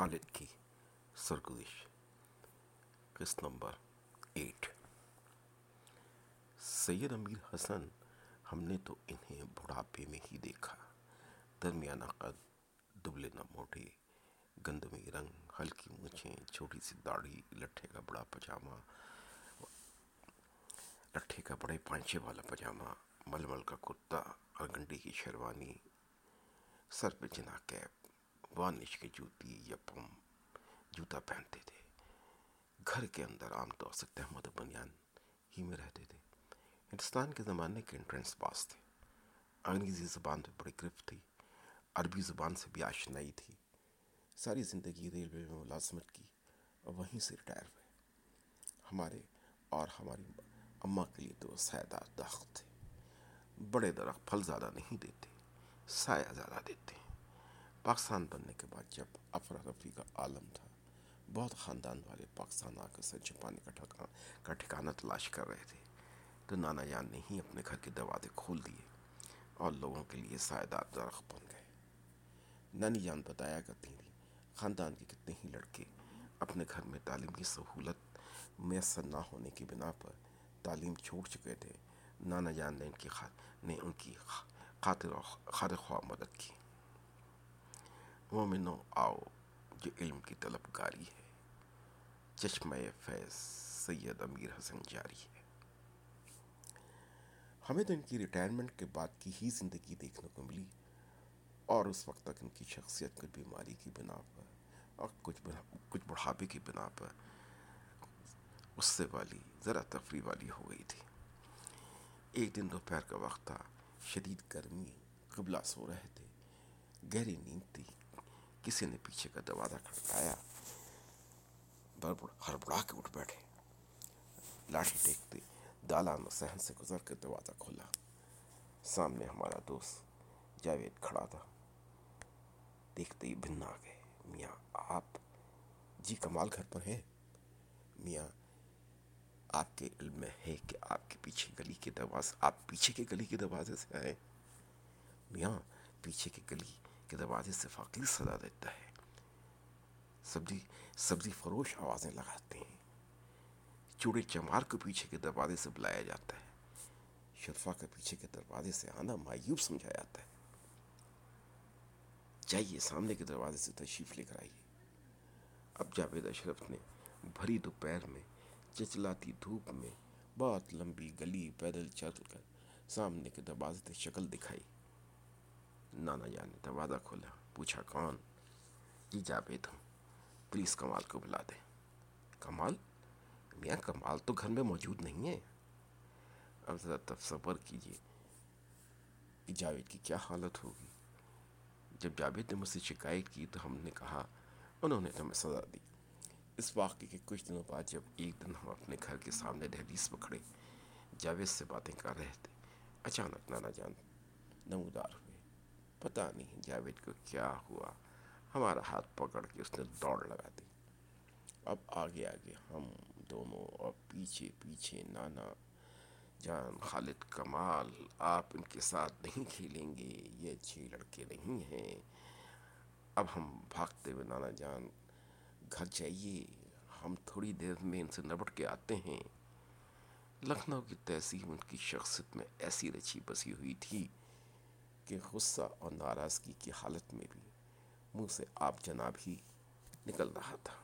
خالد کی سرگزش۔ قسط number eight. سید امیر حسن، ہم نے تو انہیں بڑھاپے میں ہی دیکھا۔ درمیانہ قد دبلے نہ موٹے گندمی رنگ، ہلکی مونچھیں، چھوٹی سی داڑھی، لٹھے کا بڑا پجامہ، لٹھے کا بڑے پانچے والا پجامہ مل مل کا کرتا اور گنڈی کی شیروانی سر پہ جنا کیپ۔ وانش کی جوتی یا پم جوتا پہنتے تھے۔ گھر کے اندر عام طور سے تحمد بنیان ہی میں رہتے تھے۔ ہندوستان کے زمانے کے انٹرنس پاس تھے۔ انگریزی زبان پہ بڑی گرفت تھی۔ عربی زبان سے بھی آشنائی تھی۔ ساری زندگی ریلوے میں ملازمت کی اور وہیں سے ریٹائر ہوئے۔ ہمارے اور ہماری اماں کے لیے تو سایہ درخت تھے۔ بڑے درخت پھل زیادہ نہیں دیتے، سایہ زیادہ دیتے۔ ہیں پاکستان بننے کے بعد جب افراتفری کا عالم تھا، بہت خاندان والے پاکستان آ کر سر چھپانے کا ٹھکانا کا ٹھکانہ تلاش کر رہے تھے۔ تو نانا جان نے ہی اپنے گھر کے دروازے کھول دیے اور لوگوں کے لیے سایہ دار درخت بن گئے۔ نانی جان بتایا کرتی تھی خاندان کے کتنے ہی لڑکے اپنے گھر میں تعلیم کی سہولت میسر نہ ہونے کی بنا پر تعلیم چھوڑ چکے تھے۔ نانا جان نے ان کی نے ان کی خاطر خاطر خواہ مدد کی۔ مومنو آؤ جو علم کی طلب گاری ہے۔ چشمہ فیض سید امیر حسن جاری ہے۔ ہمیں تو ان کی ریٹائرمنٹ کے بعد کی ہی زندگی دیکھنے کو ملی اور اس وقت تک ان کی شخصیت کچھ بیماری کی بنا پر اور کچھ کچھ بڑھاپے کی بنا پر اس سے والی، ذرا تفریح والی ہو گئی تھی۔ ایک دن دوپہر کا وقت تھا، شدید گرمی، قبلہ سو رہے تھے، گہری نیند تھی۔ کسی نے پیچھے کا دروازہ کھڑکایا ہڑبڑا کے اٹھ بیٹھے۔ لاٹھی ٹیکتے دالان و صحن سے گزر کے دروازہ کھولا۔ سامنے ہمارا دوست جاوید کھڑا تھا۔ دیکھتے ہی بھن آ گئے۔ میاں، آپ جی کمال گھر پر ہیں؟ میاں، آپ کے علم میں ہے کہ آپ کے پیچھے گلی کے دروازے، آپ پیچھے کے گلی کے دروازے سے آئے۔ میاں، پیچھے کے گلی کے دروازے سے فقیر صدا دیتا ہے۔ سبزی سبزی فروش آوازیں لگاتے ہیں۔ چوڑے چمار کو پیچھے کے دروازے سے بلایا جاتا ہے۔ شرفا کے پیچھے کے دروازے سے آنا مایوب سمجھا جاتا ہے۔ جائیے سامنے کے دروازے سے تشریف لے کر آئیے۔ اب جاوید اشرف نے بھری دوپہر میں چچلاتی دھوپ میں بہت لمبی گلی پیدل چل کر سامنے کے دروازے سے شکل دکھائی۔ نانا جان نے دروازہ کھولا پوچھا کون؟ جی جاوید ہوں پولیس کمال کو بلا دیں کمال؟ میاں، کمال تو گھر میں موجود نہیں ہے۔ اب ذرا تصور کیجیے، کہ جاوید کی کیا حالت ہوگی؟ جب جاوید نے مجھ سے شکایت کی تو ہم نے کہا، انہوں نے تو ہمیں سزا دی۔ اس واقعے کے کچھ دنوں بعد جب ایک دن ہم اپنے گھر کے سامنے دہلیز پکڑے، جاوید سے باتیں کر رہے تھے۔ اچانک نانا جان نمودار ہوئے۔ پتہ نہیں جاوید کو کیا ہوا۔ ہمارا ہاتھ پکڑ کے اس نے دوڑ لگا دی۔ اب آگے آگے ہم دونوں اور پیچھے پیچھے نانا جان، خالد کمال، آپ ان کے ساتھ نہیں کھیلیں گے، یہ اچھے لڑکے نہیں ہیں۔ اب ہم بھاگتے ہوئے نانا جان، گھر جائیے۔ ہم تھوڑی دیر میں ان سے نبٹ کے آتے ہیں۔ لکھنؤ کی تہذیب ان کی شخصیت میں ایسی رچی بسی ہوئی تھی۔ کہ غصہ اور ناراضگی کی حالت میں بھی منہ سے آپ جناب ہی نکل رہا تھا۔